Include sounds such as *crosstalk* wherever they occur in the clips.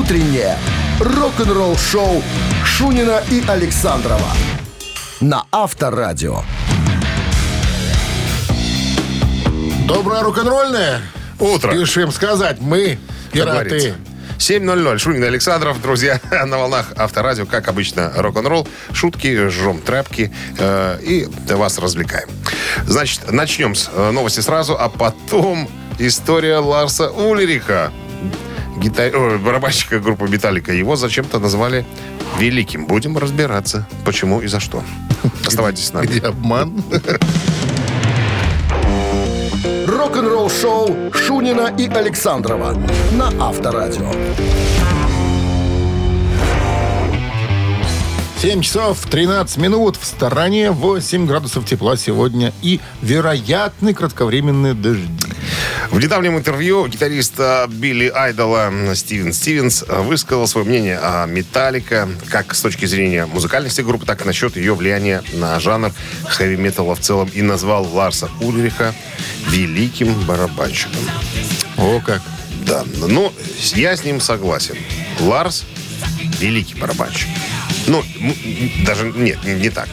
утреннее рок-н-ролл-шоу Шунина и Александрова на Авторадио. Доброе рок-н-ролльное. Утро. Спешим сказать, мы пираты. говорится. 7.00. Шунин Александров, друзья, *laughs* на волнах Авторадио, как обычно, рок-н-ролл, шутки, жжем тряпки э, и вас развлекаем. Значит, начнем с э, новости сразу, а потом история Ларса Ульриха, гитар... ой, барабанщика группы «Металлика». Его зачем-то назвали великим. Будем разбираться, почему и за что. *laughs* Оставайтесь с нами. Где обман? Рок-н-ролл-шоу Шунина и Александрова на Авторадио. 7 часов 13 минут. В стороне 8 градусов тепла сегодня и вероятны кратковременные дожди. В недавнем интервью гитарист э, Билли Айдола Стивен Стивенс э, высказал свое мнение о Металлика как с точки зрения музыкальности группы, так и насчет ее влияния на жанр хэви-металла в целом и назвал Ларса Ульриха великим барабанщиком. О, как. Да, ну, я с ним согласен. Ларс великий барабанщик. Ну, даже нет, не, не так.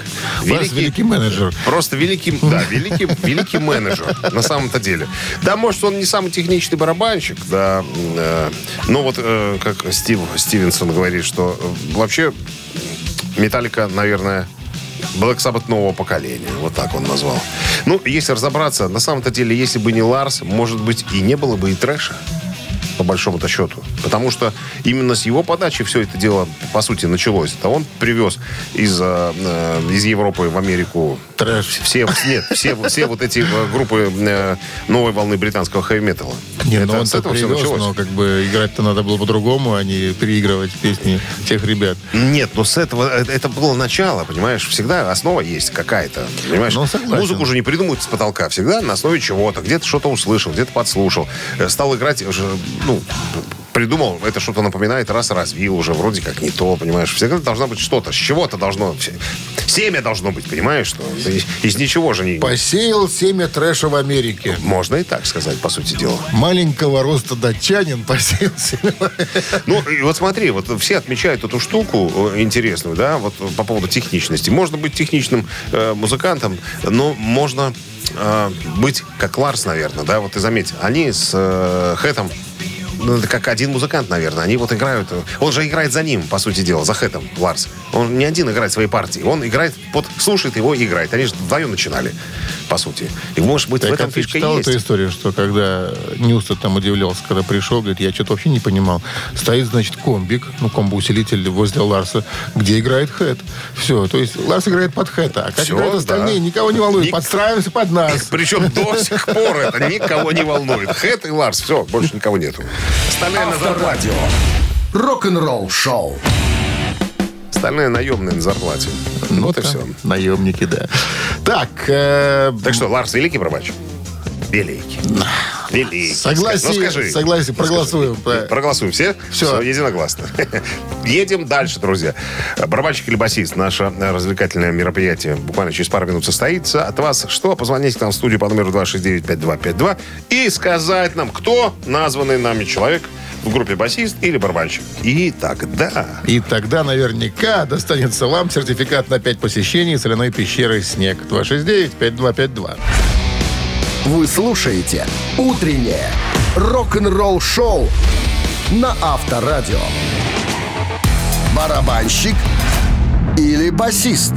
Ларс великий менеджер. Просто великий, да, великий, великий менеджер, на самом-то деле. Да, может, он не самый техничный барабанщик, да, э, но вот, э, как Стив Стивенсон говорит, что э, вообще Металлика, наверное, Black Sabbath нового поколения. Вот так он назвал. Ну, если разобраться, на самом-то деле, если бы не Ларс, может быть, и не было бы и трэша большому-то счету. Потому что именно с его подачи все это дело, по сути, началось. Это он привез из, э, э, из Европы в Америку Трэш. все, нет, все, все вот эти э, группы э, новой волны британского хэви-металла. Не, Это ну он с этого все привез, началось. но как бы играть-то надо было по-другому, а не переигрывать песни тех ребят. Нет, но с этого это, это было начало, понимаешь? Всегда основа есть какая-то, понимаешь? Ну, согласен. Музыку уже не придумывают с потолка, всегда на основе чего-то. Где-то что-то услышал, где-то подслушал, э, стал играть уже, ну придумал, это что-то напоминает, раз развил уже, вроде как не то, понимаешь? Всегда должна быть что-то, с чего-то должно, семя должно быть, понимаешь? Что из, из ничего же не... Посеял семя трэша в Америке. Можно и так сказать, по сути дела. Маленького роста датчанин посеял семя. Ну, и вот смотри, вот все отмечают эту штуку э, интересную, да, вот по поводу техничности. Можно быть техничным э, музыкантом, но можно э, быть как Ларс, наверное, да, вот ты заметь, они с э, Хэтом это как один музыкант, наверное. Они вот играют... Он же играет за ним, по сути дела, за Хэтом, Ларс. Он не один играет своей партии. Он играет, под, слушает его и играет. Они же вдвоем начинали, по сути. И, может быть, в Так, этом а ты фишка читал есть. эту историю, что когда Ньюстед там удивлялся, когда пришел, говорит, я что-то вообще не понимал. Стоит, значит, комбик, ну, комбо-усилитель возле Ларса, где играет Хэт. Все, то есть Ларс играет под Хэта, а как Всё, играют остальные, да. никого не волнует. Ник- Подстраиваемся под нас. *laughs* Причем до сих пор это никого не волнует. Хэт и Ларс, все, больше никого нету. Остальные на зарплате. Авторадио. Рок-н-ролл-шоу. Остальные наемные на зарплате. Вот и все. Наемники, да. Так, э, Так что, Ларс великий барабанщик? Великий. Великий. Согласен, Ну, скажи. согласен, проголосуем. Скажи. Проголосуем все? Всё. единогласно. Едем дальше, друзья. Барабанщик или басист. Наше развлекательное мероприятие буквально через пару минут состоится. От вас что? Позвоните к нам в студию по номеру 269-5252 и сказать нам, кто названный нами человек в группе басист или барабанщик. И тогда... и тогда наверняка достанется вам сертификат на 5 посещений соляной пещеры «Снег». 269-5252. Вы слушаете «Утреннее рок-н-ролл-шоу» на Авторадио. Барабанщик или басист?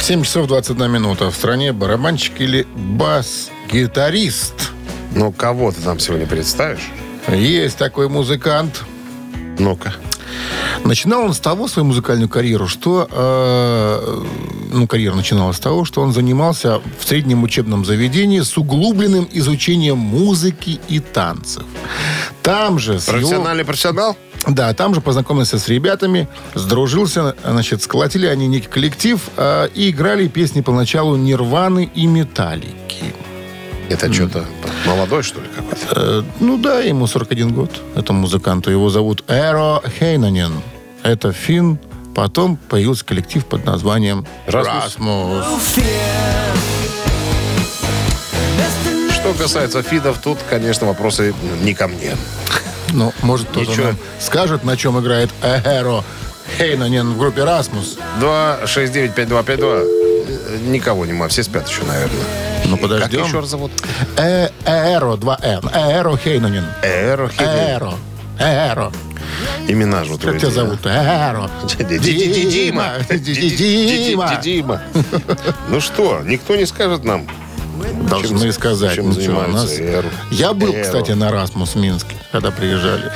7 часов 21 минута. В стране барабанщик или бас-гитарист. Ну, кого ты нам сегодня представишь? Есть такой музыкант. Ну-ка. Начинал он с того, свою музыкальную карьеру, что... э, ну, карьера начиналась с того, что он занимался в среднем учебном заведении с углубленным изучением музыки и танцев. Там же... с его- Профессиональный профессионал? Да, там же познакомился с ребятами, сдружился, значит, сколотили они некий коллектив э, и играли песни поначалу Нирваны и Металлики. Это что-то молодой, что ли, какой-то? Э, ну да, ему 41 год, этому музыканту. Его зовут Эро Хейнанен. Это фин. Потом появился коллектив под названием Расмус. Что касается фидов, тут, конечно, вопросы не ко мне. Ну, может, кто-то нам скажет, на чем играет Эхеро Хейнанен в группе «Расмус». 269-5252. Э, Никого нема, все спят еще, наверное. Ну, Как подождем. еще раз зовут? Э, Эро, 2Н. Эро Хейнанен. Эро. Эро. Эро. Имена же Как тебя зовут? Эро. Дима. Дима. Дима. Ну что, никто не скажет нам, Должны Чем- сказать. чем что, у нас- Эро? Я был, Эро. кстати, на Расмус в Минске, когда приезжали.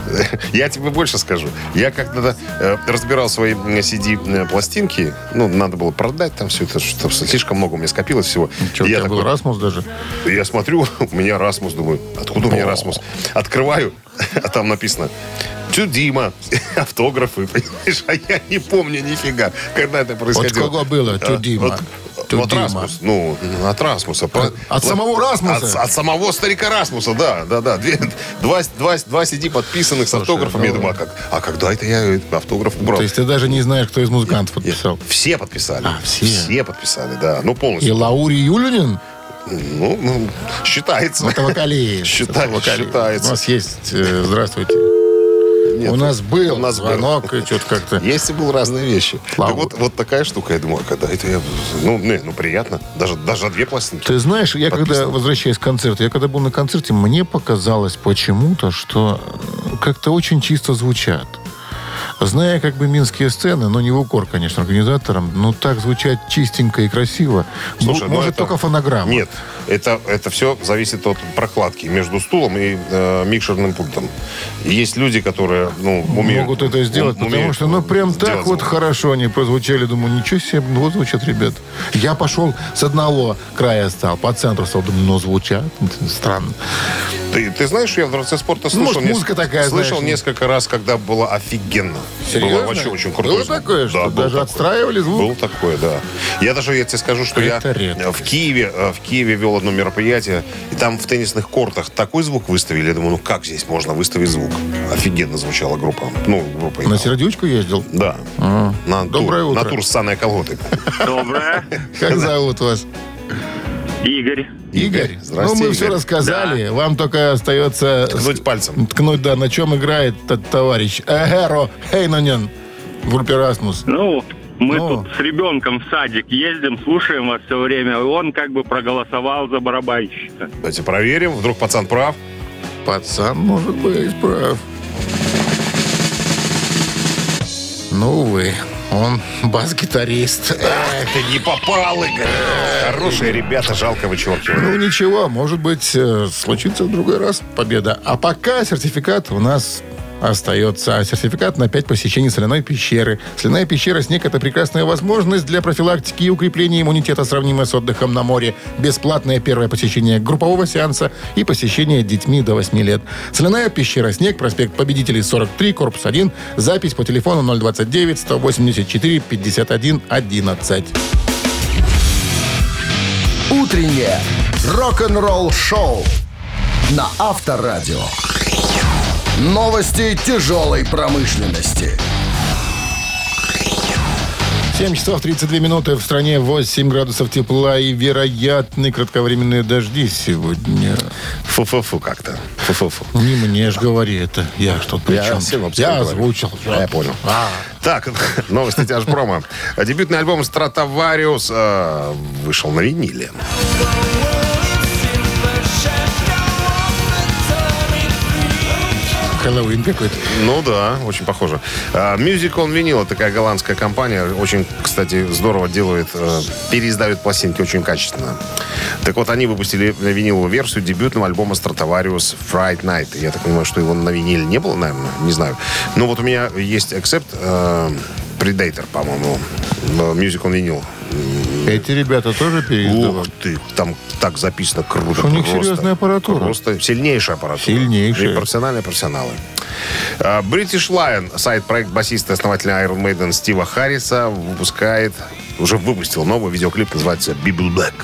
*laughs* Я тебе больше скажу. Я когда э, разбирал свои CD-пластинки, ну, надо было продать там все это, что слишком много у меня скопилось всего. Что, я был Расмус даже? Я смотрю, *laughs* у меня Расмус, думаю, откуда у меня Расмус? Открываю, *laughs* а там написано Тю Дима, автографы, понимаешь? А я не помню нифига, когда это От происходило. кого было? Тю А, Дима. Тю вот Дима. Расмус. Ну, от Расмуса. По- от самого Расмуса? От, от самого старика Расмуса, да, да, да. Две- два, два, два CD подписанных с автографом. Я ну- думаю, а, как, а когда это я автограф убрал? То есть ты даже не знаешь, кто из музыкантов Я- подписал? Все подписали. А, все? Все подписали, да. Ну, И полностью. Лаури Юлинин? Ну, ну, считается. Это вокалист. Считай- Это вокалист. считается. У нас есть... э, Здравствуйте. Нет, у нас был у нас был. звонок, и что-то как-то... Есть и был разные вещи. Слава вот, вот такая штука, я думаю, а когда это я... Ну, не, ну приятно. Даже, даже две пластинки. Ты знаешь, я когда, Подписано. возвращаясь к концерту, я когда был на концерте, мне показалось почему-то, что как-то очень чисто звучат. Зная как бы минские сцены, но не в укор, конечно, организаторам, но так звучать чистенько и красиво. Слушай, ну Может, это- только фонограмма. Нет, это, это все зависит от прокладки между стулом и э, микшерным пультом. Есть люди, которые ну, умеют... Могут это сделать, ум- потому что, ну, прям так вот звук. хорошо они прозвучали. Думаю, ничего себе, ну, вот звучат ребят. Я пошел с одного края стал, по центру стал, думаю, ну, звучат. Странно. Ты, ты знаешь, я в Дворце спорта слышал... может, музыка такая, Слышал знаешь, несколько раз, когда было офигенно. Серьезно? Было вообще очень круто. Было такое, что даже отстраивали звук? Был такое, да. Я даже, я тебе скажу, что Это я редкость. в Киеве, э, в Киеве вел одно мероприятие, и там в теннисных кортах такой звук выставили. Я думаю, ну как здесь можно выставить звук? Офигенно звучала группа. Ну, группа На играла. сердючку ездил? Да. На Доброе тур, утро. На тур с Саной Колготы. Доброе. Как зовут вас? Игорь. Игорь. Ну, Здрасте, мы все рассказали. Вам только остается... Ткнуть пальцем. Ткнуть, да, на чем играет этот товарищ. Эгеро Хейнонен в группе «Расмус». Ну, мы Ну. тут с ребенком в садик ездим, слушаем вас все время. И он как бы проголосовал за барабанщика. Давайте проверим. Вдруг пацан прав. Пацан, может быть, прав. Ну, увы, он бас-гитарист. Эх, Ты не попал, Игорь. Хорошие ребята, жалко вычеркивать. Ну, ничего, может быть, э, случится в другой раз победа. А пока сертификат у нас остается. Сертификат на 5 посещений соляной пещеры. Соляная пещера «Снег» — это прекрасная возможность для профилактики и укрепления иммунитета, сравнимая с отдыхом на море. Бесплатное первое посещение группового сеанса и посещение детьми до 8 лет. Соляная пещера «Снег», проспект Победителей, 43, корпус 1. Запись по телефону 029 184 51 11. Утреннее рок-н-ролл-шоу на Авторадио. Новости тяжелой промышленности. 7 часов 32 минуты. В стране 8 градусов тепла и вероятны кратковременные дожди сегодня. Фу-фу-фу как-то. Фу-фу-фу. Не мне ж говори это. Я что при Я Я говорю. озвучил. А, я понял. А, Так, *laughs* новости тяжпрома. Дебютный альбом «Стратовариус» э, вышел на виниле. Хэллоуин какой-то. Ну да, очень похоже. А, Music on Vinyl, такая голландская компания, очень, кстати, здорово делает, э, переиздают пластинки очень качественно. Так вот, они выпустили виниловую версию дебютного альбома Stratovarius Fright Night. Я так понимаю, что его на виниле не было, наверное, не знаю. Но вот у меня есть акцепт э, Predator, по-моему, э, Music on Vinyl. Эти ребята тоже переиздавали? Ух ты, там так записано круто. У них просто. серьезная аппаратура. Просто сильнейшая аппаратура. Сильнейшая. И профессиональные профессионалы. А, British Lion, сайт-проект басиста и основателя Iron Maiden Стива Харриса, выпускает, уже выпустил новый видеоклип, называется «Bible Black».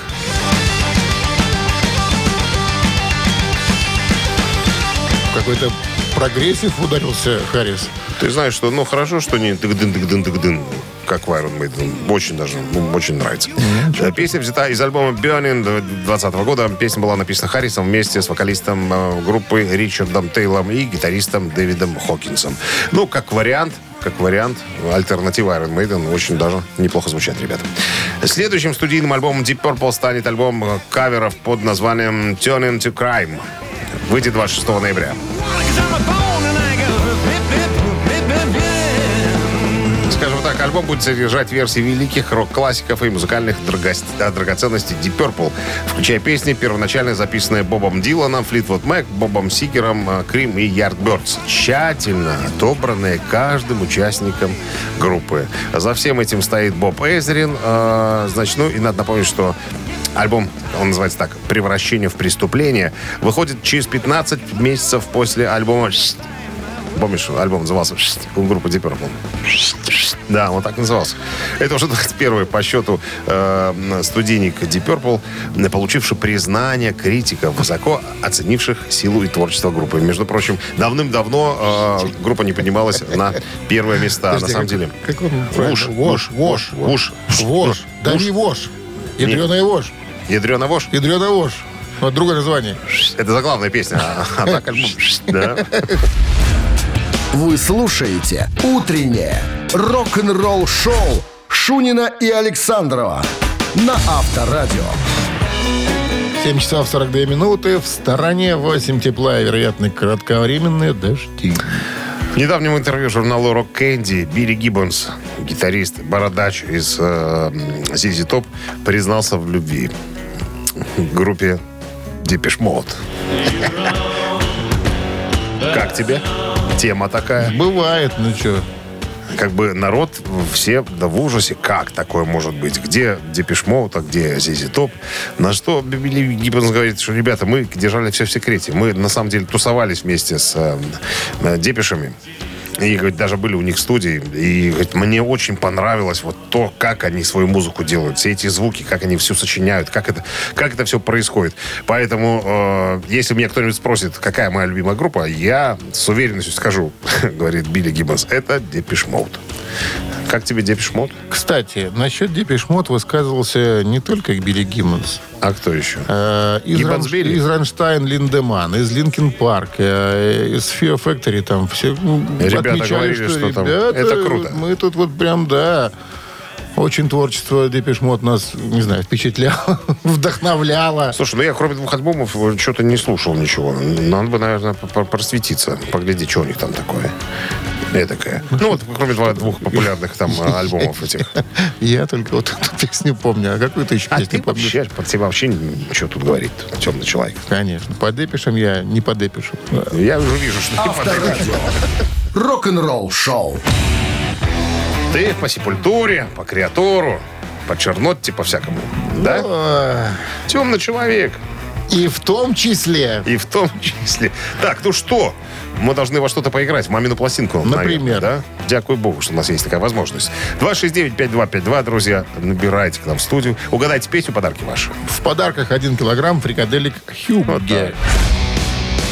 Какой-то прогрессив ударился Харрис. Ты знаешь, что, ну, хорошо, что не дык-дын, дык-дын, дык-дын, как в Iron Maiden. Очень даже, ну, очень нравится. Э, Песня взята из альбома Burning 2020 года. Песня была написана Харрисом вместе с вокалистом э, группы Ричардом Тейлором и гитаристом Дэвидом Хокинсом. Ну, как вариант, как вариант, альтернатива Iron Maiden очень даже неплохо звучат, ребята. Следующим студийным альбомом Deep Purple станет альбом э, каверов под названием Turning to Crime. Выйдет 26 ноября. Скажем так, альбом будет содержать версии великих рок-классиков и музыкальных драгоценностей Deep Purple, включая песни, первоначально записанные Бобом Диланом, Флитвуд Мэк, Бобом Сигером, э, Крим и Yardbirds, тщательно отобранные каждым участником группы. За всем этим стоит Боб Эзерин. э, Значит, ну и надо напомнить, что Альбом, он называется так, «Превращение в преступление», выходит через 15 месяцев после альбома Помнишь, альбом назывался у группы Deep Purple? Да, он так назывался. Это уже *laughs* 21 по счету э, студийник Deep Purple, получивший признание критиков, высоко оценивших силу и творчество группы. Между прочим, давным-давно э, группа не поднималась на первые места. Подожди, на самом как- деле. Как он? Вож, Вож, вож, вож, вож. Да не вож. Ядреная вож. Ядрена вож. Ядреная вож. Вот другое название. Это заглавная песня. А так альбом. Да. *laughs* Вы слушаете «Утреннее рок-н-ролл-шоу» Шунина и Александрова на Авторадио. 7 часов 42 минуты. В стороне 8 тепла и, вероятно, кратковременные дожди. В недавнем интервью журналу Rock Candy Билли Гиббонс, гитарист, бородач из э, ZZ Top, признался в любви к группе Depeche Mode. Как тебе? Тема такая. Бывает, ну что. Как бы народ все да в ужасе. Как такое может быть? Где Depeche Mode, а где ZZ Top? На что Билли Гиббонс говорит, что, ребята, мы держали все в секрете. Мы, на самом деле, тусовались вместе с э, Депешами. И, говорит, даже были у них студии. И, говорит, мне очень понравилось вот то, как они свою музыку делают. Все эти звуки, как они все сочиняют, как это, как это все происходит. Поэтому, э, если меня кто-нибудь спросит, какая моя любимая группа, я с уверенностью скажу, *laughs* говорит Билли Гиббонс, это Depeche Mode. Как тебе Depeche Mode? Кстати, насчет Depeche Mode высказывался не только Билли Гиббонс. А кто еще? Э, из, Билли? из Ранштайн Линдеман, из Linkin Park, э, из Fear Factory там все ну, Ребята отмечали, говорили, что там ребята, это круто. Мы тут вот прям, да, очень творчество Depeche Mode нас, не знаю, впечатляло, *laughs* вдохновляло. Слушай, ну я кроме двух альбомов что-то не слушал ничего. Надо бы, наверное, по- просветиться, погляди, что у них там такое. Этакое. Ну вот, кроме два- двух популярных там э, *laughs* альбомов этих. Я только вот эту *laughs* песню помню. А какую ты еще А песню ты помнишь? вообще, тебя вообще ничего тут говорит, темный человек. Конечно. По Депешам я не по Депешу. Я уже вижу, что ты Авторадио. Рок-н-ролл-шоу. Ты по сепультуре, по креатору, по чернотте, по всякому. Да? Ой. Темный человек. И в том числе, И в том числе. Так, ну что? Мы должны во что-то поиграть. Мамину пластинку. Например? наверное, да? Дякую богу, что у нас есть такая возможность. 269-5252, друзья, набирайте к нам в студию. Угадайте песню, подарки ваши. в подарках один килограмм фрикаделек Хюгге.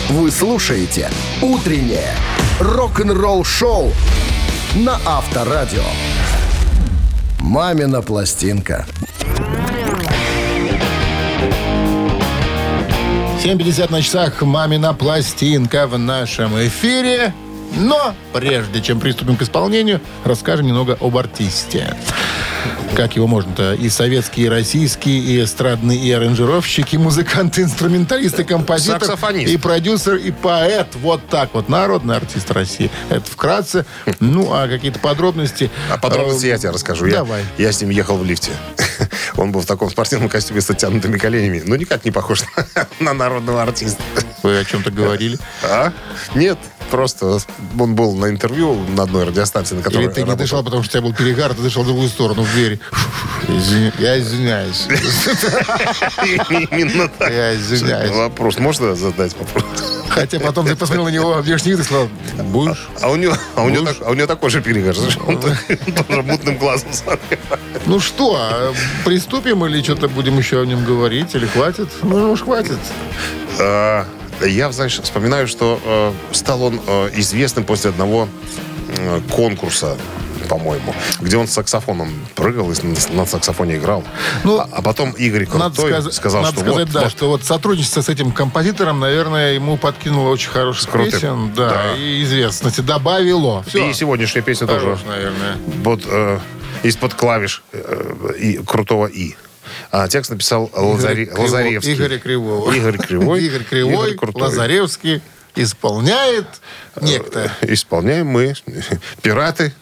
Вы слушаете «Утреннее рок-н-ролл-шоу» на Авторадио. «Мамина пластинка». 7.50 на часах «Мамина пластинка» в нашем эфире. Но прежде чем приступим к исполнению, расскажем немного об артисте. Как его можно-то? И советские, и российские, и эстрадные, и аранжировщик, и *laughs* музыкант, и инструменталист, и композитор, Саксофонист. и продюсер, и поэт. Вот так вот. Народный артист России. Это вкратце. Ну, а какие-то подробности... А подробности э, я тебе расскажу. Я, Давай. я с ним ехал в лифте. *laughs* Он был в таком спортивном костюме с оттянутыми коленями. Ну, никак не похож на, *laughs* на народного артиста. Вы о чем-то говорили? А? Нет, просто он был на интервью на одной радиостанции, на которой Или ты не работал. дышал, потому что у тебя был перегар, ты дышал в другую сторону, в дверь. Извини- я извиняюсь. Именно так. Я извиняюсь. Вопрос можно задать вопрос? Хотя потом ты посмотрел на него внешне вид и сказал, будешь? А у него, а у него, так- а у него такой же перегар. Он то- тоже мутным глазом смотрел. Ну что, а, приступим или что-то будем еще о нем говорить? Или хватит? Ну уж хватит. А, Я, знаешь, вспоминаю, что э, стал он э, известным после одного э, конкурса по-моему, где он с саксофоном прыгал и на, саксофоне играл. Ну, а, а потом Игорь Надо, Крутой сказ- сказал, надо что сказать, вот, да, вот что вот сотрудничество с этим композитором, наверное, ему подкинуло очень хороших Крутым. песен, да, Да. и известности добавило. Все. и сегодняшняя песня тоже Хорош, наверное. вот э, из-под клавиш э, и, крутого И. А текст написал Лазаре- Криво- Лазаревский. Игорь Кривой. Игорь Кривой, *laughs* Игорь Крутой. Лазаревский исполняет некто Исполняем мы, пираты,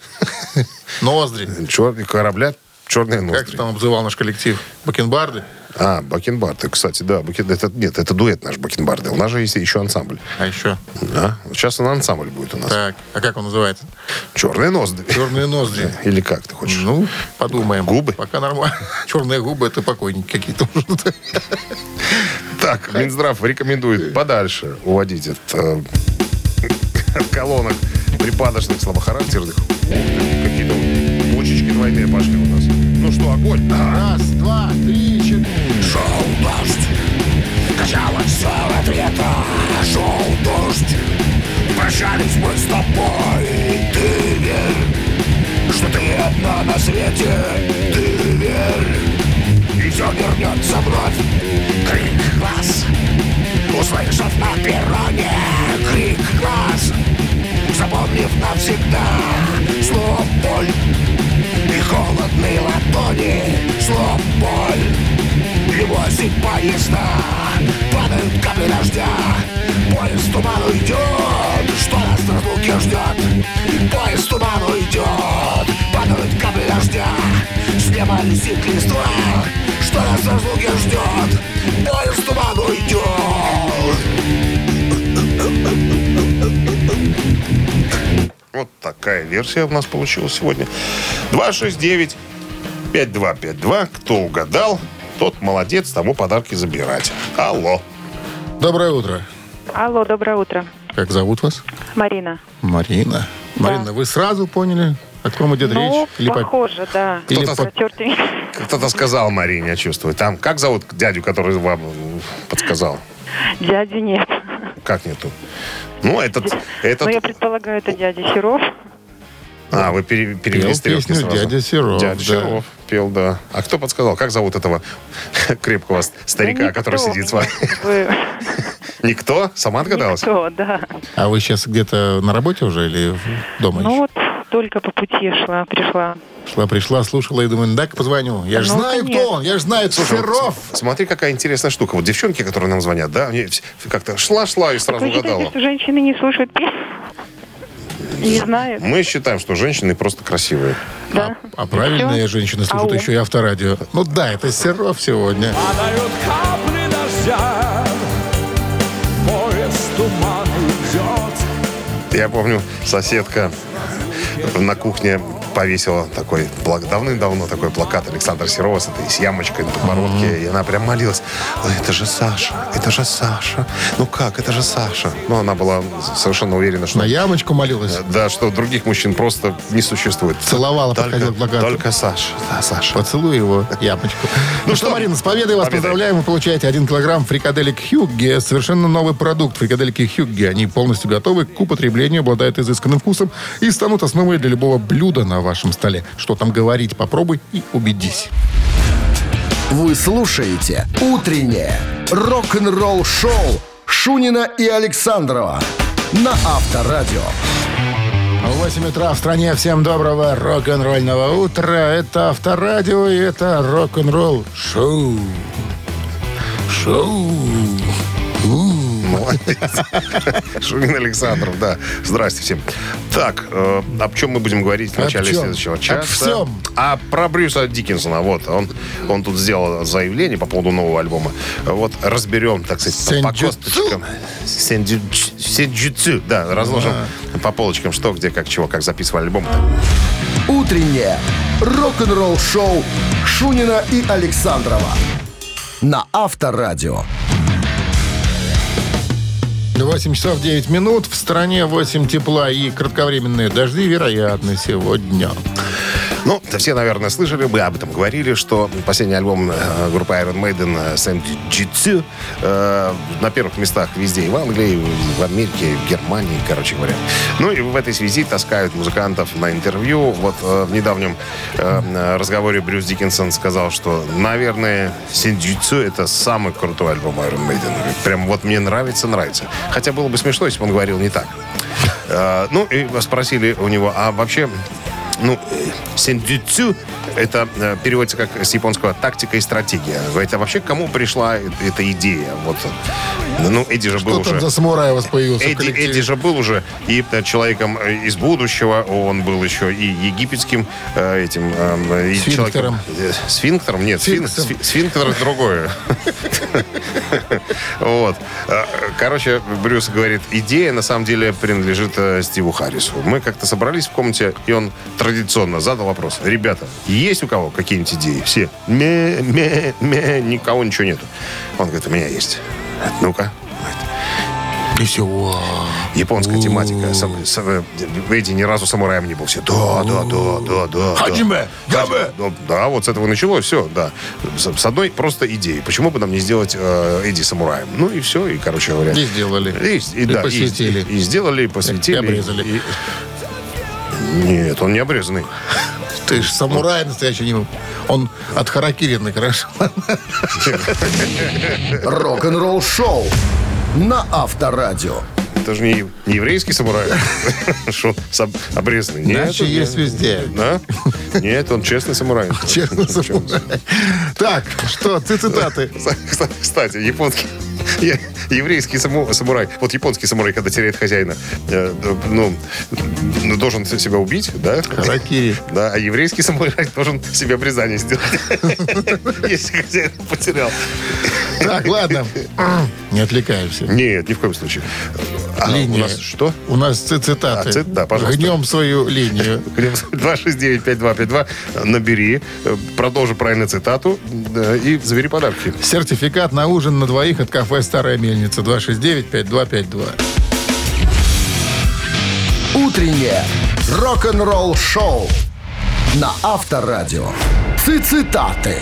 ноздри. черные корабля, черные Как ноздри. там обзывал наш коллектив? Бакенбарды? А, Бакенбарды, кстати, да. Бакен... Это, нет, это дуэт наш Бакенбарды. У нас же есть еще ансамбль. А еще? Да? Сейчас он ансамбль будет у нас. Так, а как он называется? Черные ноздри. Черные ноздри. *laughs* Или как ты хочешь? Ну, подумаем. Губы? Пока нормально. *laughs* Черные губы это покойники какие-то. *laughs* Так, Минздрав рекомендует подальше уводить от, э, от колонок припадочных, слабохарактерных. Какие-то вот бочечки двойные пошли у нас. Ну что, огонь? Раз, два, три. Шел дождь, качало все от ветра Шел дождь, прощались мы с тобой И ты верь, что ты одна на свете поезда Падают капли дождя Поезд туман уйдет Что нас на разлуке ждет Поезд туман уйдет Падают капли дождя С неба летит листва Что нас на разлуке ждет Поезд туман уйдет Вот такая версия у нас получилась сегодня. 269 5252. Кто угадал, тот молодец, тому подарки забирать. Алло. Доброе утро. Алло, доброе утро. Как зовут вас? Марина. Марина. Марина, вы сразу поняли, о ком идет ну, речь? по- похоже, да. Или Кто-то- по- Протертый. Кто-то сказал Марине, я чувствую. Там, как зовут дядю, который вам м, подсказал? Дяди нет. Как нету? Ну, этот... этот... Ну, я предполагаю, это дядя Серов. А, вы пере- перевели Пел песню сразу. «Дядя Серов», Дядя да. Серов пел, да. А кто подсказал? Как зовут этого *laughs* крепкого старика, Да который сидит с вами? *laughs* *laughs* Никто? Сама отгадалась? Никто, да. А вы сейчас где-то на работе уже или дома Ну еще? вот, только по пути шла, пришла. Шла, пришла, слушала и думаю, дай-ка позвоню. Я же Ну, знаю, конечно. кто он. Я же знаю, это Слушай, Серов. вот смотри, какая интересная штука. Вот девчонки, которые нам звонят, да, они как-то шла-шла и сразу Вы считаете, угадала. что женщины не слушают песню? Не знают, Мы считаем, что женщины просто красивые. да? А правильные Всё? женщины слушают Ау. еще и авторадио. Ну да, это Серов сегодня. Падают капли дождя Поезд туман идет Я помню, соседка на кухне повесила такой, плак- давным-давно такой плакат Александра Серова с этой с ямочкой на подбородке. И она прям молилась. «Ой, это же Саша, это же Саша. Ну как, это же Саша. Ну, она была совершенно уверена, что... На ямочку молилась. Да, что других мужчин просто не существует. Целовала, только, плакату. только Саша. Да, Саша. Поцелуй его, яблочку. *laughs* Ну что, что, Марина, с победой вас поздравляем. Вы получаете 1 килограмм фрикаделек Хюгге. Совершенно новый продукт. Фрикаделики Хюгге. Они полностью готовы к употреблению, обладают изысканным вкусом и станут основой для любого блюда на вашем столе. Что там говорить, попробуй и убедись. Вы слушаете «Утреннее рок-н-ролл-шоу» Шунина и Александрова на Авторадио. 8 утра в стране. Всем доброго рок-н-ролльного утра. Это Авторадио и это рок-н-ролл шоу. Шоу. Молодец. Шумин Александров, да. Здрасте всем. Так, э, об чем мы будем говорить в Об начале чем? следующего Об часа? всем. А про Брюса Диккенсона. Вот, он, он тут сделал заявление по поводу нового альбома. Вот, разберем, так сказать, по, косточкам. Сенджутсу. Сенджутсу, да, разложим по полочкам, что, где, как, чего, как записывали альбом. «Утреннее рок-н-ролл-шоу» Шунина и Александрова на Авторадио. 8 часов 9 минут. В стране 8 тепла и кратковременные дожди, вероятно, сегодня. Ну, все, наверное, слышали, мы об этом говорили, что последний альбом э, группы Iron Maiden э, Saint Jitsu э, на первых местах везде, и в Англии, и в Америке, и в Германии, короче говоря. Ну и в этой связи таскают музыкантов на интервью. Вот э, в недавнем э, разговоре Брюс Диккенсон сказал, что, наверное, Jitsu это самый крутой альбом Iron Maiden. Прям вот мне нравится, нравится. Хотя было бы смешно, если бы он говорил не так. Э, ну, и спросили у него, а вообще, ну, сендюцю, это э, переводится как с японского тактика и стратегия. Это вообще к кому пришла эта идея? Вот, э, ну, Эдди же был Что там уже... за самурай у вас появился Эдди? Эдди же был уже и э, человеком из будущего, он был еще и египетским э, этим... э, и Сфинктером. человеком- э, Сфинктером? Нет, сфин- Сфинксом. сфи- сфинктер другое. Вот. Короче, Брюс говорит, идея на самом деле принадлежит Стиву Харрису. Мы как-то собрались в комнате, и он традиционно задал вопрос. Ребята, есть у кого какие-нибудь идеи? Все. Ме, ме, ме, никого ничего нету. Он говорит, у меня есть. Ну-ка. И все. Японская тематика. Сам- сам- Эдди ни разу самураем не был. Все, да, да, да, да, да. Хаджиме, да. яме. Да, вот с этого началось все, да. С, с одной просто идеей. Почему бы нам не сделать э, Эдди самураем? Ну и все, и, короче говоря. И сделали. И, и, И да, посвятили. И, и сделали, и посвятили. И обрезали. и- Нет, он не обрезанный. *laughs* Ты же самурай настоящий. не- Он от харакири накрашен. Рок-н-ролл шоу на Авторадио. Это же не, не еврейский самурай. *laughs* Что, обрезанный? Нет, Иначе есть везде. Да? Нет, он честный самурай. *laughs* Честно, самурай. Так, что, ты цитаты. *laughs* Кстати, японский еврейский саму- самурай, вот японский самурай, когда теряет хозяина, э, ну, ну, должен себя убить, да? Харакири. Да, а еврейский самурай должен себе обрезание сделать, если хозяин потерял. Так, ладно. Не отвлекаемся. Нет, ни в коем случае. А, у нас что? У нас ци- цитаты. А, цит- да, пожалуйста. Гнем свою линию. *laughs* 269-5252. Набери, э, продолжи правильно цитату да, и забери подарки. Сертификат на ужин на двоих от кафе «Старая мельница» 269-5252. Утреннее рок-н-ролл шоу на Авторадио. Цитаты.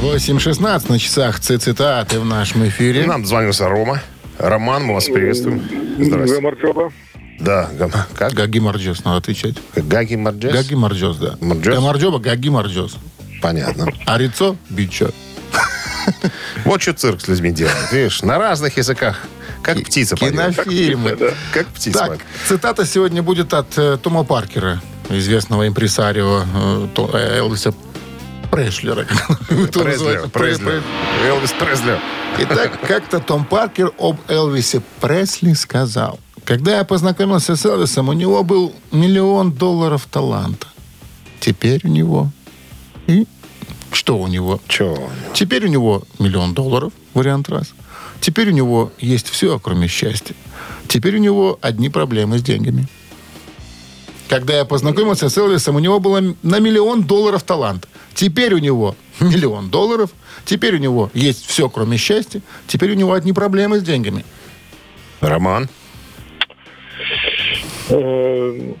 8.16 на часах ци- цитаты в нашем эфире. Нам звонился Рома. Роман, мы вас приветствуем. Здравствуйте. Гамарчоба. Да, как? Гаги Марджос, надо отвечать. Гаги Марджес? Гаги Марджос, да. Марджос? Гамарджоба, Гаги Марджос. Понятно. А лицо бичо. *laughs* Вот что цирк с людьми делает. Видишь, на разных языках. Как птица. Кинофильмы. Как птица Так, цитата сегодня будет от э, Тома Паркера, известного импресарио э, э, Элвиса Прешлера. *laughs* Преслер, Преслер. Элвис Преслер. Итак, как-то Том Паркер об Элвисе Пресли сказал. Когда я познакомился с Элвисом, у него был миллион долларов таланта. Теперь у него... И что у него? Че? Теперь у него миллион долларов, вариант раз. Теперь у него есть все, кроме счастья. Теперь у него одни проблемы с деньгами. Когда я познакомился с Элвисом, у него было на миллион долларов талант. Теперь у него миллион долларов. Теперь у него есть все, кроме счастья. Теперь у него одни проблемы с деньгами. Роман. Э,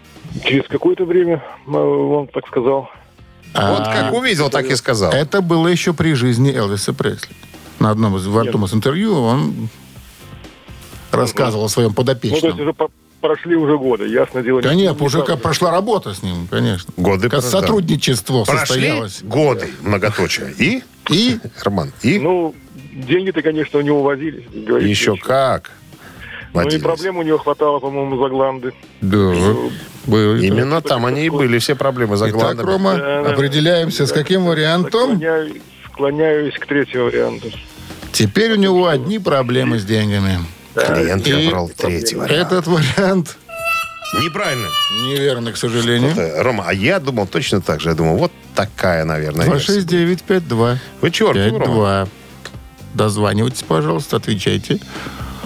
Через какое-то время э, он так сказал. Вот как увидел, так и сказал. Это было еще при жизни Элвиса Пресли. На одном из, в одном из интервью он рассказывал о своем Ну, то есть подопечном. уже прошли уже годы, ясно дело. не- Конечно, не уже как прошла работа с ним, конечно. Годы как прошли, да. сотрудничество Прошли состоялось. годы, многоточие. И, И Роман, и Ну, деньги-то, конечно, у него возились. еще как. Ну и проблем у него хватало, по-моему, за гланды. да, было. Именно там они и были, все проблемы за Итак, гландами. Рома, Да, да. определяемся, с каким вариантом. Склоняюсь, склоняюсь к третьему варианту. Теперь у него одни проблемы с деньгами. Клиент И выбрал третий вариант. Этот вариант Неправильно. неверный, к сожалению. Э, Рома, а я думал точно так же. Я думал, вот такая, наверное, версия. 269-52. Вы чертов, Рома. 5-2. Дозванивайтесь, пожалуйста, отвечайте.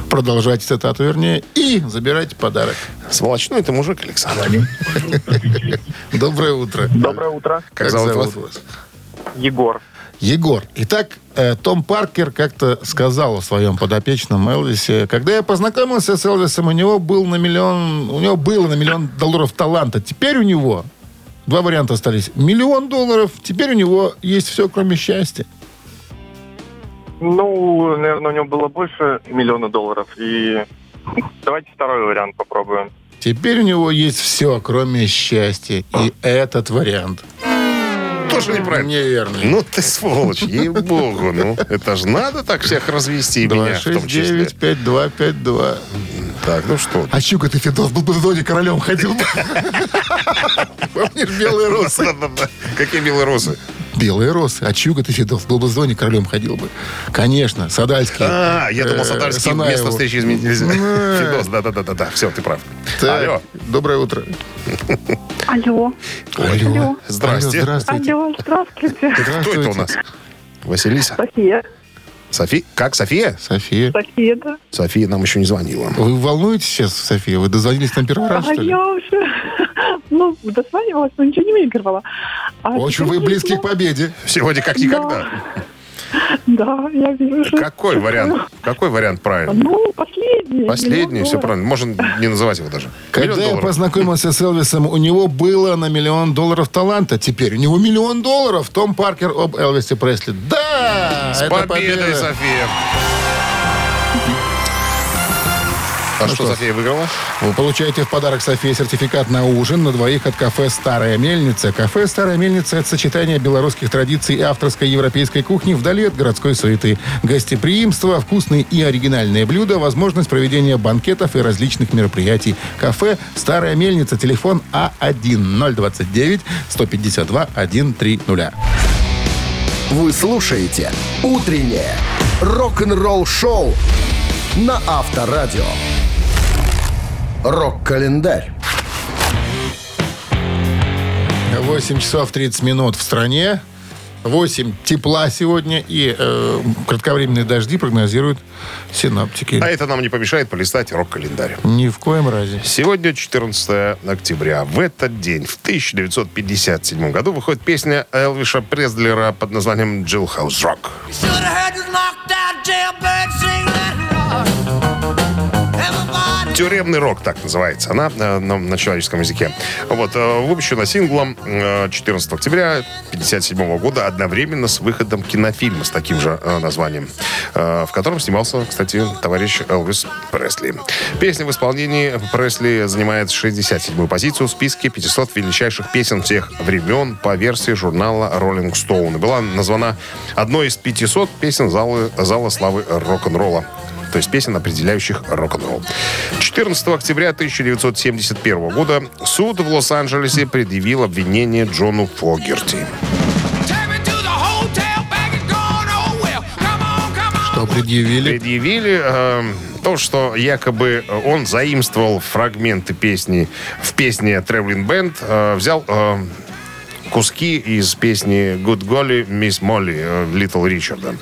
Продолжайте цитату, вернее, и забирайте подарок. Сволочной ты мужик, Александр. Доброе утро. Доброе утро. Как зовут вас? Егор. Егор. Итак, э, Том Паркер как-то сказал о своем подопечном Элвисе. Когда я познакомился с Элвисом, у него был на миллион, у него было на миллион долларов таланта. Теперь у него два варианта остались. Миллион долларов, теперь у него есть все, кроме счастья. Ну, наверное, у него было больше миллиона долларов. И давайте второй вариант попробуем. Теперь у него есть все, кроме счастья. И этот вариант Тоже неправильно. неверный. Ну ты сволочь, ей-богу. Ну, это же надо так всех развести, и меня в том числе. 269-5252. Так, ну что? А Чука ты, Федос, был бы в зоне королем ходил бы. *laughs* Помнишь белые? Да-да-да. *laughs* Какие белые розы? Белые росы. А Чука ты, Федос, был бы в зоне королем ходил бы. Конечно, Садальский. А, я думал, э, Садарский Санаеву. место встречи изменить нельзя. Ну, Фидос, да-да-да-да. Все, ты прав. Алло. Доброе утро. Алло. Алло. Здрасте. Алло, здравствуйте. Алло, здравствуйте. Кто это у нас? Василиса? София. София? Как, София? София. София, да. София нам еще не звонила. Вы волнуетесь сейчас, София? Вы дозвонились нам первый раз, А что ли? я уже, *laughs* ну, дозванивалась, но ничего не выигрывала. А Очень вы близки к победе. Сегодня как никогда. Да, я вижу. Какой вариант? Какой вариант правильный? Ну, последний. Последний, все долларов. правильно. Можно не называть его даже. Когда я познакомился с Элвисом, у него было на миллион долларов таланта. Теперь у него миллион долларов. Том Паркер об Элвисе Пресли. Да! С это победой, победа. София. А что София выиграла? Вы получаете в подарок Софии сертификат на ужин на двоих от кафе «Старая мельница». Кафе «Старая мельница» — это сочетание белорусских традиций и авторской европейской кухни вдали от городской суеты. Гостеприимство, вкусные и оригинальные блюда, возможность проведения банкетов и различных мероприятий. Кафе «Старая мельница». Телефон А А1-029-152-130. Вы слушаете «Утреннее рок-н-ролл-шоу» на Авторадио. Рок-календарь. 8 часов 30 минут в стране. 8 тепла сегодня и э, кратковременные дожди прогнозируют синаптики. А это нам не помешает полистать рок-календарь. Ни в коем разе. Сегодня 14 октября. В этот день, в 1957 году, выходит песня Элвиша Преслера под названием «Jill House Rock». Тюремный рок, так называется она э, на, на человеческом языке. Вот, э, выпущена синглом э, 14 октября 1957 года одновременно с выходом кинофильма с таким же э, названием, э, в котором снимался, кстати, товарищ Элвис Пресли. Песня в исполнении Пресли занимает 67-ю позицию в списке 500 величайших песен всех времен по версии журнала Rolling Stone. Была названа одной из 500 песен зала, зала славы рок-н-ролла то есть песен, определяющих рок-н-ролл. 14 октября 1971 года суд в Лос-Анджелесе предъявил обвинение Джону Фогерти. Что предъявили? Предъявили э, то, что якобы он заимствовал фрагменты песни в песне Traveling Band, э, взял э, куски из песни Good Golly Miss Molly э, Little Ричарда.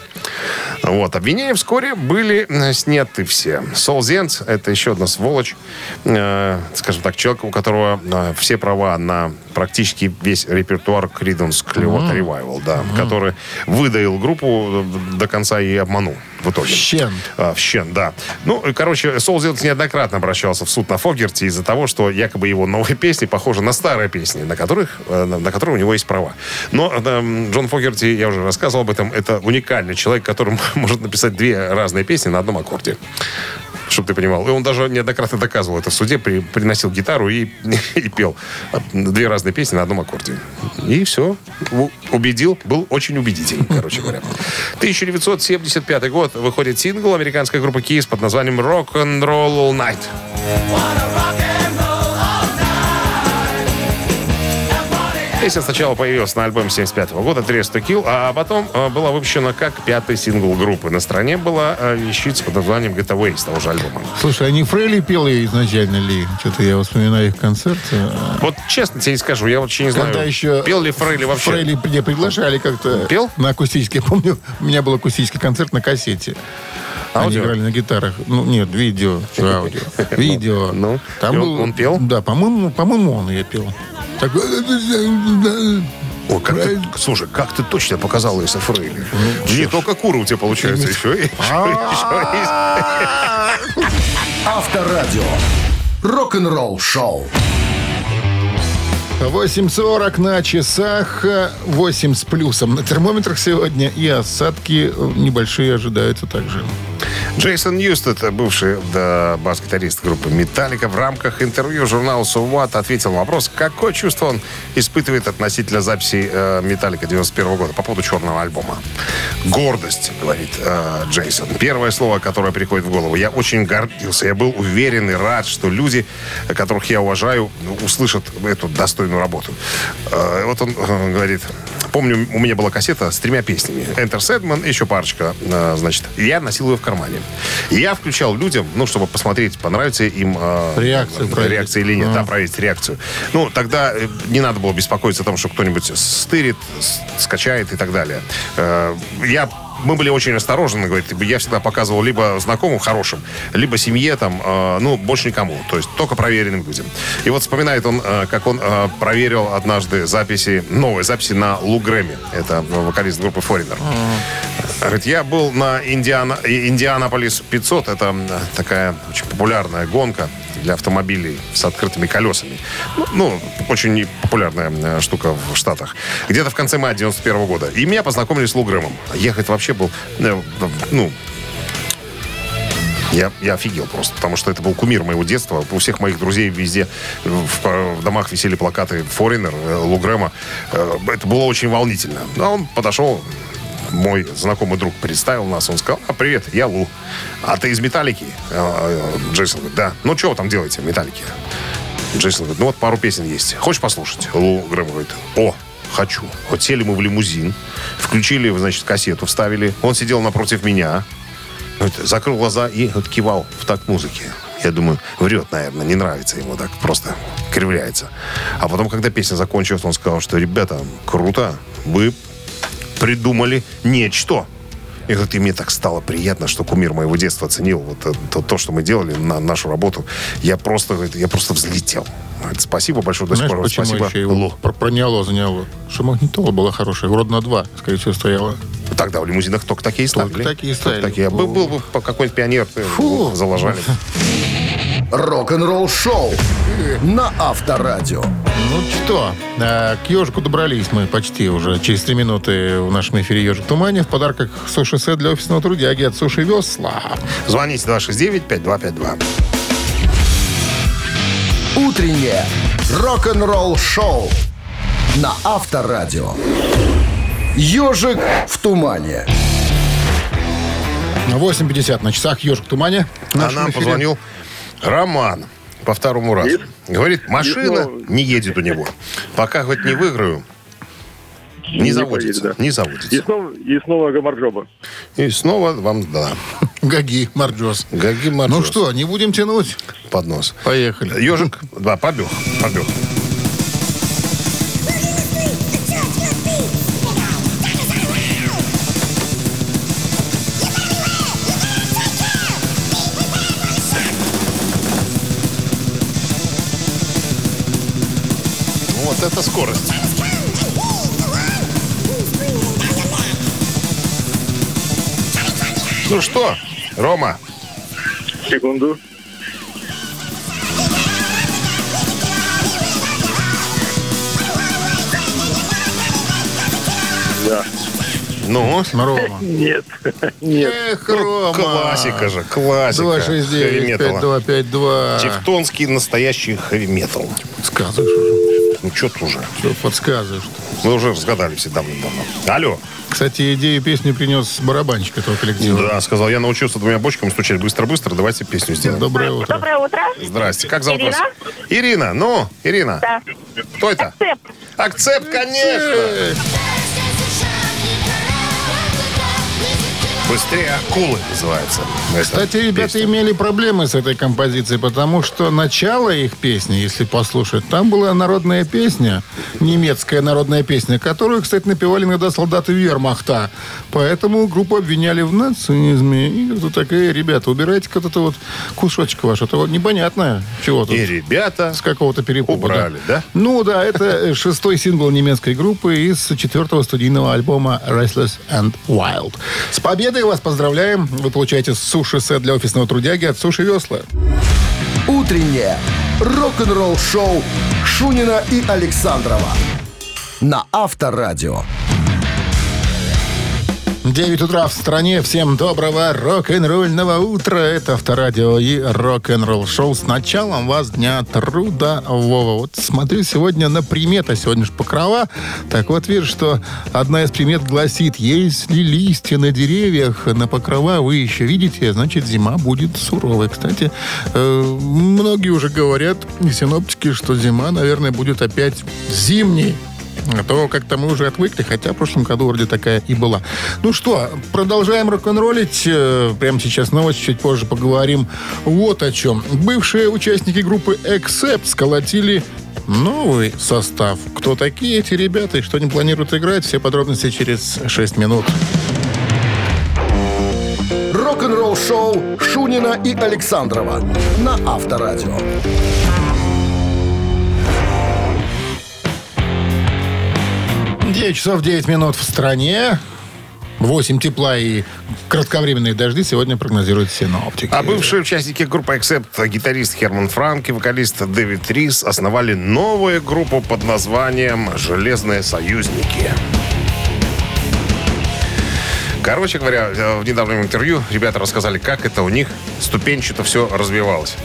Вот. Обвинения вскоре были э, сняты все. Сол Зенц, это еще одна сволочь, э, скажем так, человек, у которого э, все права на практически весь репертуар Creedence Clearwater Revival, да, который выдаил группу до конца и обманул в итоге. Щен. А, в Щен, да. Ну, и, короче, Сол Зенц неоднократно обращался в суд на Фогерти из-за того, что якобы его новые *laughs* песни похожи на старые песни, на которых, э, на, на которые у него есть права. Но э, Джон Фогерти, я уже рассказывал об этом, это уникальный человек, который *laughs* может написать две разные песни на одном аккорде. Чтобы ты понимал. И он даже неоднократно доказывал это в суде, при, приносил гитару и, *laughs* и пел две разные песни на одном аккорде. И все. Убедил. Был очень убедительный, короче говоря. 1975 год выходит сингл американской группы Kiss под названием Rock and Roll All Night. Песня сначала появилась на альбоме 75 года «Dress to Kill», а потом э, была выпущена как пятый сингл группы. На стороне была э, вещица под названием «Getaway» с того же альбома. Слушай, они Фрейли пел ее изначально ли? Что-то я вспоминаю их концерты. Вот честно тебе не скажу, я вообще не знаю, Когда еще пел ли Фрейли вообще. Фрейли меня приглашали как-то. Пел? На акустический. Я помню, у меня был акустический концерт на кассете. Они Аудио? играли на гитарах. Ну, нет, видео. Аудио? *laughs* Видео. Ну, и он- он пел? Да, по-моему, по-моему, он ее пел. Так, О, как ты, слушай, как ты точно показал Иса Фрейли. Не только куры у тебя получается, еще и... Авторадио. Рок-н-ролл шоу. 8.40 на часах, 8 с плюсом на термометрах сегодня, и осадки э, небольшие ожидаются также. Джейсон Ньюстед, бывший да, бас-гитарист группы «Металлика», в рамках интервью журналу «So What» ответил на вопрос, какое чувство он испытывает относительно записи э, «Металлика» 91 года по поводу черного альбома. «Гордость», говорит э, Джейсон. Первое слово, которое приходит в голову. Я очень гордился, я был уверен и рад, что люди, которых я уважаю, услышат эту достойную работу. Э, вот он э, говорит, помню, у меня была кассета с тремя песнями. Enter Sandman, еще парочка, э, значит. Я носил ее в кармане. Я включал людям, ну, чтобы посмотреть, понравится им э, Реакцию проверить. реакция или нет, А. да, проверить реакцию. Ну, тогда э, не надо было беспокоиться о том, что кто-нибудь стырит, скачает и так далее. Э, Я мы были очень осторожны, говорит, я всегда показывал либо знакомым хорошим, либо семье там, э, ну, больше никому, то есть только проверенным людям. И вот вспоминает он, э, как он э, проверил однажды записи, новые записи на Лу Грэмми, это вокалист группы Foreigner. Говорит, я был на Индиана, И- Индианаполис 500. Это такая очень популярная гонка для автомобилей с открытыми колесами. Ну, ну, очень популярная штука в Штатах. Где-то в конце мая 91 года. И меня познакомили с Лу Грэмом. Ехать вообще был, э, ну, я, я офигел просто, потому что это был кумир моего детства. У всех моих друзей везде в, в домах висели плакаты Foreigner, э, Лу Грэма. Э, Это было очень волнительно. А он подошел, мой знакомый друг представил нас, он сказал, а, привет, я Лу. А ты из Металлики? Джейсон говорит, да. Ну, что вы там делаете в Металлике? Джейсон говорит, ну вот пару песен есть. Хочешь послушать? Лу Грэм говорит, о, хочу. Вот сели мы в лимузин, включили, значит, кассету, вставили. Он сидел напротив меня, закрыл глаза и вот кивал в такт музыки. Я думаю, врет, наверное, не нравится ему так, просто кривляется. А потом, когда песня закончилась, он сказал, что, ребята, круто, вы придумали нечто. И говорит, и мне так стало приятно, что кумир моего детства оценил вот это- то, то, что мы делали, на нашу работу. Я просто, говорит, я просто взлетел. Говорит, спасибо большое, до сих пор. почему Спасибо, еще его Лу. про- проняло, заняло? Что магнитола была хорошая, вроде на два, скорее всего, стояла. Тогда в лимузинах только такие Только ставили. такие Только ставили. такие. Был, был бы какой-нибудь пионер, ты Фу. заложали. *laughs* Рок-н-ролл шоу на Авторадио. Ну что, э, к ежику добрались мы почти уже. Через три минуты в нашем эфире «Ежик в тумане». В подарках суши-сет для офисного трудяги от Суши Весла. Звоните 269-5252. Утреннее рок-н-ролл шоу на Авторадио. Ежик в тумане. 8.50 на часах «Ежик в тумане». А нам эфире. позвонил Роман по второму разу. Говорит, машина снова- не едет у него. Пока хоть не выиграю, не Не заводится. поедет, да. Не И заводится. снова, и снова Гамарджоба. И снова вам, да, Гаги, Марджос. Гаги Ну Марджос что, не будем тянуть? под нос. Поехали. Ежик, да, побег, побег. Скорость. Ну что, Рома, Секунду. Да. ну, Рома. Нет. Нет. Эх, Рома. классика же, классика. 269 хэви-металла. 5252 Тевтонский настоящий хэви-метал. Подсказываешь уже. Ну, что уже. Что подсказываешь Мы уже разгадали все давно-давно. Алло. Кстати, идею песни принес барабанщик этого коллектива. Да, сказал, я научился двумя бочками стучать быстро-быстро, давайте песню сделаем. Доброе утро. Доброе утро. Здрасте. Как зовут Ирина? вас? Ирина. Ну, Ирина. Да. Кто это? Цеп. Акцепт, конечно. Быстрее акулы называется. Кстати, ребята песня. имели проблемы с этой композицией, потому что начало их песни, если послушать, там была народная песня, немецкая народная песня, которую, кстати, напевали иногда солдаты вермахта. Поэтому группу обвиняли в нацизме. И вот такая, ребята, убирайте какой-то вот кусочек ваш. Это вот непонятное. Чего тут? И ребята С какого-то перепуга. убрали, да? Ну да, это э, шестой сингл немецкой группы из четвертого студийного альбома Restless and Wild. С победой вас поздравляем. Вы получаете суши-сет для офисного трудяги от Суши Весла. Утреннее рок-н-ролл-шоу Шунина и Александрова на Авторадио. 9 утра в стране. Всем доброго рок-н-ролльного утра. Это Авторадио и рок-н-ролл шоу с началом вас дня трудового. Вот смотрю сегодня на приметы. Сегодня же покрова. Так вот, вижу, что одна из примет гласит, если листья на деревьях на покрова вы еще видите, значит зима будет суровой. Кстати, э, многие уже говорят, и синоптики, что зима, наверное, будет опять зимней. А то как-то мы уже отвыкли, хотя в прошлом году вроде такая и была. Ну что, продолжаем рок-н-роллить. Э, Прямо сейчас новость, чуть позже поговорим вот о чем. Бывшие участники группы Accept сколотили новый состав. Кто такие эти ребята и что они планируют играть, все подробности через 6 минут. Рок-н-ролл-шоу Шунина и Александрова на Авторадио. 9 часов 9 минут в стране. 8 тепла и кратковременные дожди сегодня прогнозируют синоптики. А бывшие участники группы Accept, гитарист Херман Франк и вокалист Дэвид Рис основали новую группу под названием «Железные союзники». Короче говоря, э, в недавнем интервью ребята рассказали, как это у них ступенчато все развивалось.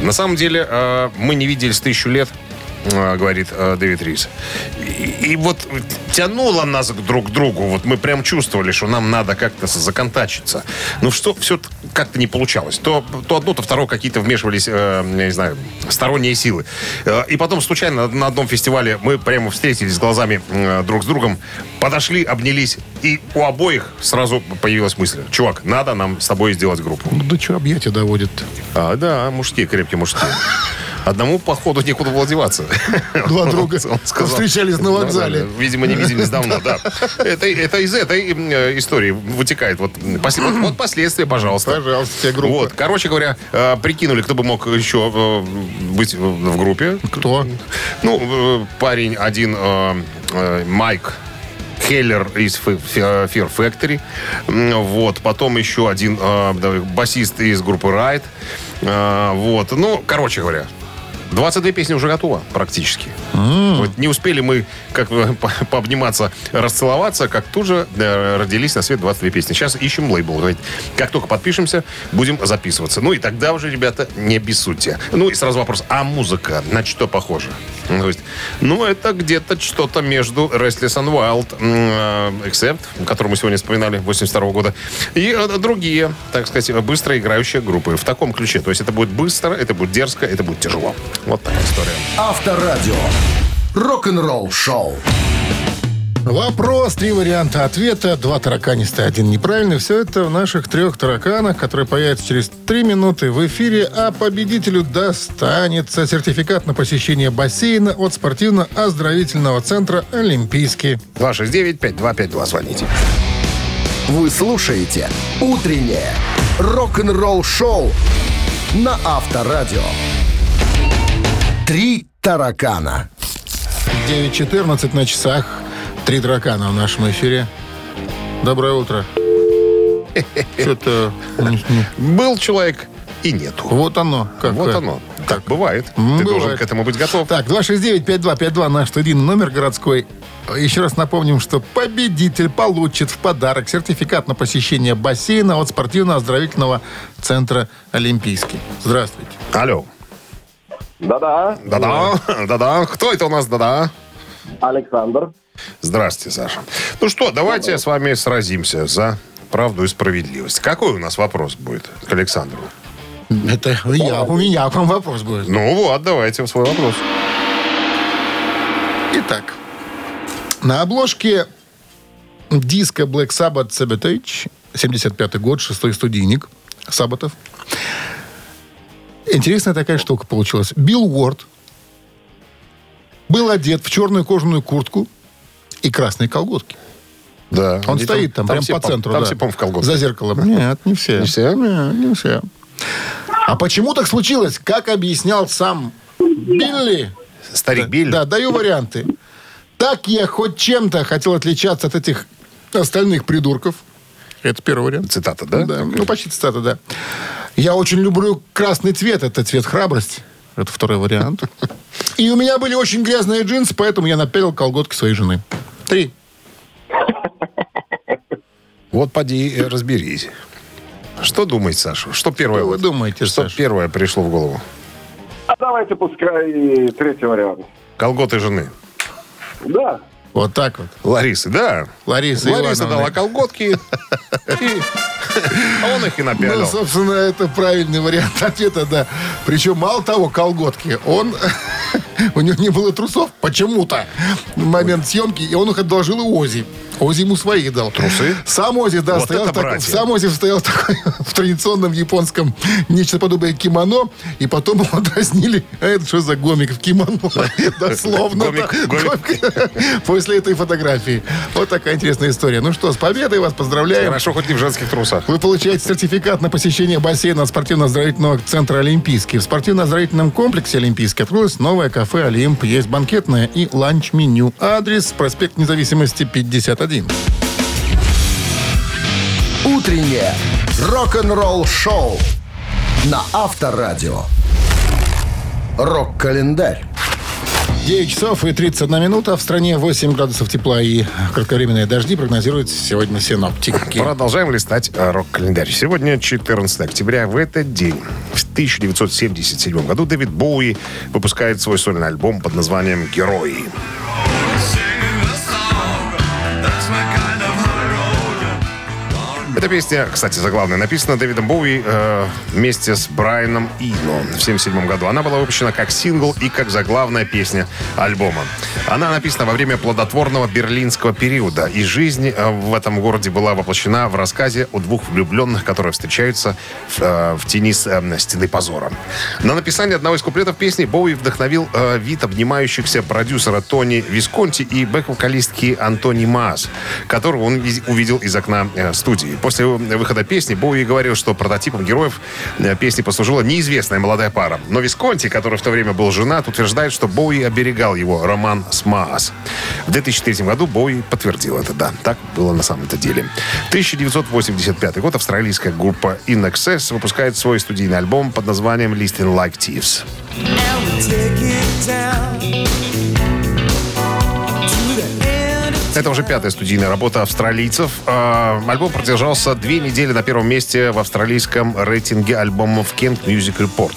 На самом деле, э, мы не виделись тысячу лет, говорит э, Дэвид Рис. И, и вот тянуло нас друг к другу. Вот мы прям чувствовали, что нам надо как-то законтачиться. Но что все как-то не получалось. То, то одно, то второе какие-то вмешивались, э, я не знаю, сторонние силы. Э, и потом случайно на одном фестивале мы прямо встретились глазами э, друг с другом, подошли, обнялись, и у обоих сразу появилась мысль. Чувак, надо нам с тобой сделать группу. Ну, да что объятия доводит А, да, мужские, крепкие мужские. Одному, походу, некуда было деваться. *laughs* Два друга сказал. встречались на вокзале. Видимо, не виделись давно, да. *laughs* Это, это из этой э, истории вытекает. Вот, вот, последствия, пожалуйста. Пожалуйста, тебе группа. Вот, короче говоря, э, прикинули, кто бы мог еще э, быть в группе. Кто? Ну, парень один, Майк Хеллер из Fear Factory. Вот. Потом еще один э, басист из группы Ride. Э, Вот. Ну, короче говоря, 22 песни уже готово практически. Вот не успели мы как *laughs* по- пообниматься, расцеловаться, как тут же э, родились на свет 22 песни. Сейчас ищем лейбл. Говорит, как только подпишемся, будем записываться. Ну и тогда уже, ребята, не обессудьте. Ну и сразу вопрос, а музыка на что похожа? Ну, То есть, ну, это где-то что-то между Restless and Wild, э, Accept, который мы сегодня вспоминали, 82 года, и э, другие, так сказать, быстро играющие группы. В таком ключе. То есть это будет быстро, это будет дерзко, это будет тяжело. Вот такая история. Авторадио. Рок-н-ролл-шоу. Вопрос, три варианта ответа, два тараканистые, один неправильный. Все это в наших трех тараканах, которые появятся через три минуты в эфире, а победителю достанется сертификат на посещение бассейна от спортивно-оздоровительного центра «Олимпийский». 269-5252 звоните. Вы слушаете «Утреннее рок-н-ролл-шоу» на Авторадио. Три таракана. 9.14 на часах. Три таракана в нашем эфире. Доброе утро. Что-то... Был человек и нету. Вот оно. Как, вот э, оно. Так бывает. М, Ты бывает. должен к этому быть готов. Так, 269-5252, наш студийный номер городской. Еще раз напомним, что победитель получит в подарок сертификат на посещение бассейна от спортивно-оздоровительного центра «Олимпийский». Здравствуйте. Алло. Да-да, Да-да. Да-да. Кто это у нас? Да-да. Александр. Здравствуйте, Саша. Ну что, давайте с вами сразимся за правду и справедливость. Какой у нас вопрос будет к Александру? Это я, у меня к вам вопрос будет. Ну вот, давайте свой вопрос. Итак, на обложке диска Black Sabbath Sabotage, 75 год, шестой студийник Сабатов. Интересная такая штука получилась. Билл Уорд был одет в черную кожаную куртку и красные колготки. Да. Он Они стоит там, прям все по центру. Там да. все, в колготках. За зеркалом. Нет, не все. Не все? Нет, не все. А почему так случилось? Как объяснял сам Билли? Старик Билли. Да, даю варианты. Так я хоть чем-то хотел отличаться от этих остальных придурков. Это первый вариант. Цитата, да? Да, ну почти цитата, да. Я очень люблю красный цвет, это цвет храбрости. Это второй вариант. *laughs* И у меня были очень грязные джинсы, поэтому я напялил колготки своей жены. Три. Вот поди и разберись. Что думает Саша? Что первое? Что вы думаете, Что Саша? первое пришло в голову? А давайте пускай и третий вариант. Колготы жены. Да. Вот так вот. Ларисы, да. Лариса Лариса Ивановна. дала колготки. и- А он их и Ну, напялил. собственно, это правильный вариант ответа, да. Причем, мало того, колготки, он... *laughs* У него не было трусов почему-то в момент съемки, и он их одолжил и Ози. Ози ему свои дал. Трусы? Сам Ози, да, Вот стоял, так- сам Ози стоял такой- *laughs* в традиционном японском нечто подобное кимоно, и потом его дразнили. А это что за гомик в кимоно? *laughs* Дословно. Гомик, да. гомик. *laughs* После этой фотографии. Вот такая интересная история. Ну что, с победой вас поздравляем. Хорошо, хоть не в женских трусах. Вы получаете сертификат на посещение бассейна спортивно-оздоровительного центра «Олимпийский». В спортивно-оздоровительном комплексе «Олимпийский» открылось новое кафе «Олимп». Есть банкетное и ланч-меню. Адрес – проспект Независимости, 51. Утреннее рок-н-ролл-шоу на Авторадио. Рок-календарь. 9 часов и 31 минута. В стране 8 градусов тепла и кратковременные дожди прогнозируют сегодня синоптики. Продолжаем листать э, рок-календарь. Сегодня 14 октября. В этот день, в 1977 году, Дэвид Боуи выпускает свой сольный альбом под названием «Герои». Эта песня, кстати, заглавная, написана Дэвидом Боуи э, вместе с Брайаном Ино в 1977 году. Она была выпущена как сингл и как заглавная песня альбома. Она написана во время плодотворного берлинского периода, и жизнь э, в этом городе была воплощена в рассказе о двух влюбленных, которые встречаются в, э, в тени э, стены позора. На написание одного из куплетов песни Боуи вдохновил э, вид обнимающихся продюсера Тони Висконти и бэк-вокалистки Антони Маас, которого он увидел из окна э, студии. После выхода песни Боуи говорил, что прототипом героев э, песни послужила неизвестная молодая пара. Но Висконти, который в то время был женат, утверждает, что Боуи оберегал его роман с Маас. В 2003 году Боуи подтвердил это, да. Так было на самом-то деле. 1985 год австралийская группа In Excess выпускает свой студийный альбом под названием Listing Like Thieves. Это уже пятая студийная работа австралийцев. А, Альбом продержался две недели на первом месте в австралийском рейтинге альбомов Kent Music Report.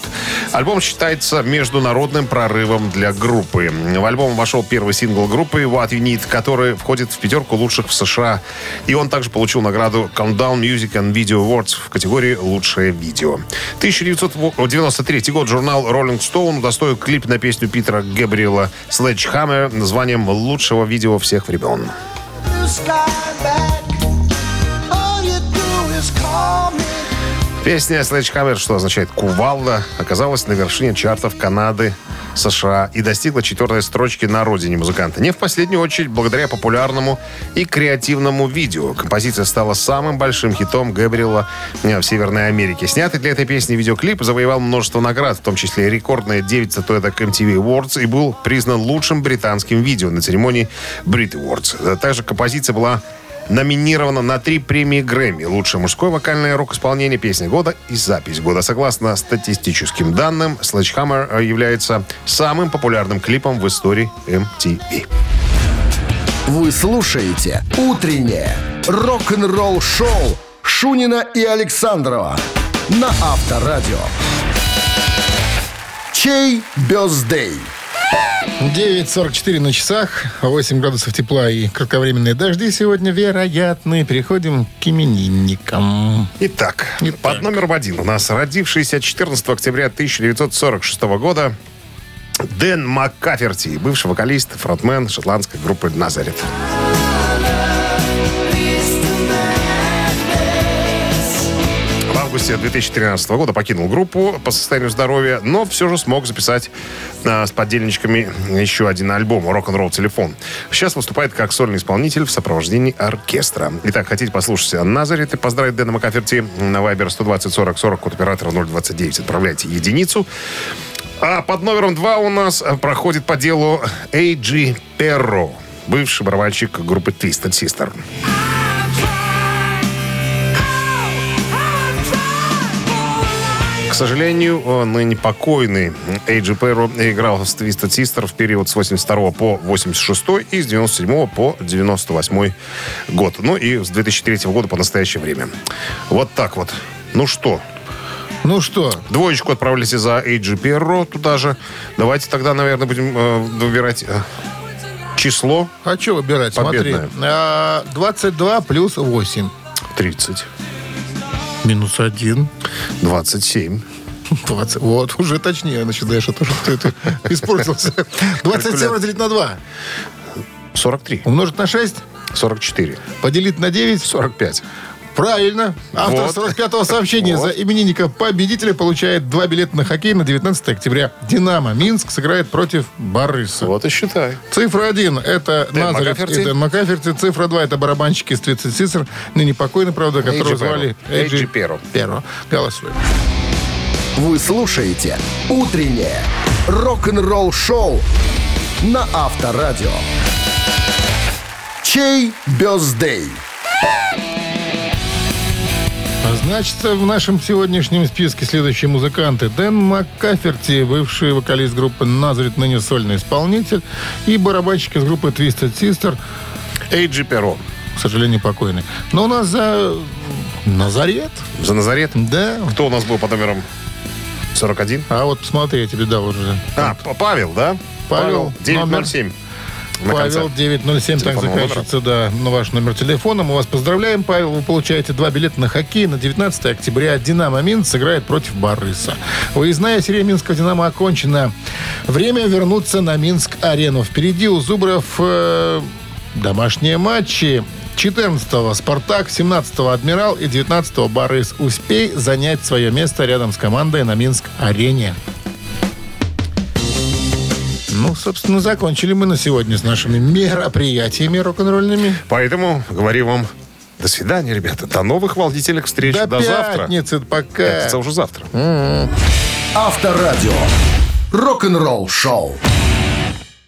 Альбом считается международным прорывом для группы. В альбом вошел первый сингл группы What You Need, который входит в пятерку лучших в США. И он также получил награду Countdown Music and Video Awards в категории «Лучшее видео». 1993 год журнал Rolling Stone удостоил клип на песню Питера Гэбриэла «Sledgehammer» названием «Лучшего видео всех времен». sky back. Песня Sledgehammer, что означает «кувалда», оказалась на вершине чартов Канады, США и достигла четвертой строчки на родине музыканта. Не в последнюю очередь благодаря популярному и креативному видео. Композиция стала самым большим хитом Гэбриэла э, в Северной Америке. Снятый для этой песни видеоклип завоевал множество наград, в том числе рекордные 9 статуэток MTV Awards и был признан лучшим британским видео на церемонии Brit Awards. Также композиция была номинирована на три премии Грэмми. Лучшее мужское вокальное рок-исполнение, песня года и запись года. Согласно статистическим данным, Sledgehammer э, является самым популярным клипом в истории MTV. Вы слушаете «Утреннее рок-н-ролл-шоу» Шунина и Александрова на Авторадио. Чей бездей? 9.44 на часах, 8 градусов тепла и кратковременные дожди сегодня вероятны. Переходим к именинникам. Итак, Итак. под номером один у нас родившийся 14 октября 1946 года Дэн Маккаферти, бывший вокалист, фронтмен шотландской группы «Назарет». В августе 2013 года покинул группу по состоянию здоровья, но все же смог записать а, с поддельничками еще один альбом «Рок-н-ролл телефон». Сейчас выступает как сольный исполнитель в сопровождении оркестра. Итак, хотите послушать Назарет и поздравить Дэна Макаферти на Viber 120 40 40 код оператора 029. Отправляйте единицу. А под номером два у нас проходит по делу Эйджи Перро, бывший барабанщик группы Twisted Sister. К сожалению, э, ныне покойный Эйджи Перро играл в Twisted Sister в период с 82 по 86 и с 97 по 98 год. Ну и с 2003 года по настоящее время. Вот так вот. Ну что, Ну что, двоечку отправляйте за Эйджи Перро туда же. Давайте тогда, наверное, будем э, выбирать э, число а что выбирать? Смотри. Победное. А, 22 плюс 8. 30, Минус 1. 27. 20. Вот, уже точнее начинаешь, а то, что ты, ты испортился. 27 разделить на 2. 43. Умножить на 6. 44. Поделить на 9. 45. Правильно. Автор Вот. 45-го сообщения Вот. за именинника победителя получает два билета на хоккей на 19 октября. «Динамо» Минск сыграет против Барыса. Вот и считай. Цифра 1 – это Дэн Назарет Макаферти. и Дэн Макаферти. Цифра 2 – это барабанщики из 30 Сисер, ныне покойный, правда, которого Эйджи звали Перро. Эйджи Перро. Перро. Голосуем. Вы слушаете «Утреннее рок-н-ролл-шоу» на Авторадио. Чей бездей? А Значит, в нашем сегодняшнем списке следующие музыканты. Дэн Маккаферти, бывший вокалист группы «Назарет», ныне сольный исполнитель, и барабанщик из группы Twisted Sister, Эйджи Перро. к сожалению, покойный. Но у нас за Назарет, За Назарет. да. Кто у нас был по номерам 41? А вот посмотри, я тебе дал уже. А, Павел, да? Павел, 907. На Павел конце. 907, так заканчивается, да, на ваш номер телефона. Мы вас поздравляем, Павел. Вы получаете два билета на хоккей на 19 октября. «Динамо Минск» сыграет против «Барыса». Выездная серия Минского «Динамо» окончена. Время вернуться на Минск-арену. Впереди у Зубров э, домашние матчи. 14-го «Спартак», 17-го «Адмирал» и 19-го «Барыс». Успей занять свое место рядом с командой на Минск-арене. Ну, собственно, закончили мы на сегодня с нашими мероприятиями рок-н-ролльными. Поэтому говорю вам до свидания, ребята. До новых волнительных встреч. До, До, завтра. пятницы, пока. Это уже завтра. Авторадио. Рок-н-ролл-шоу.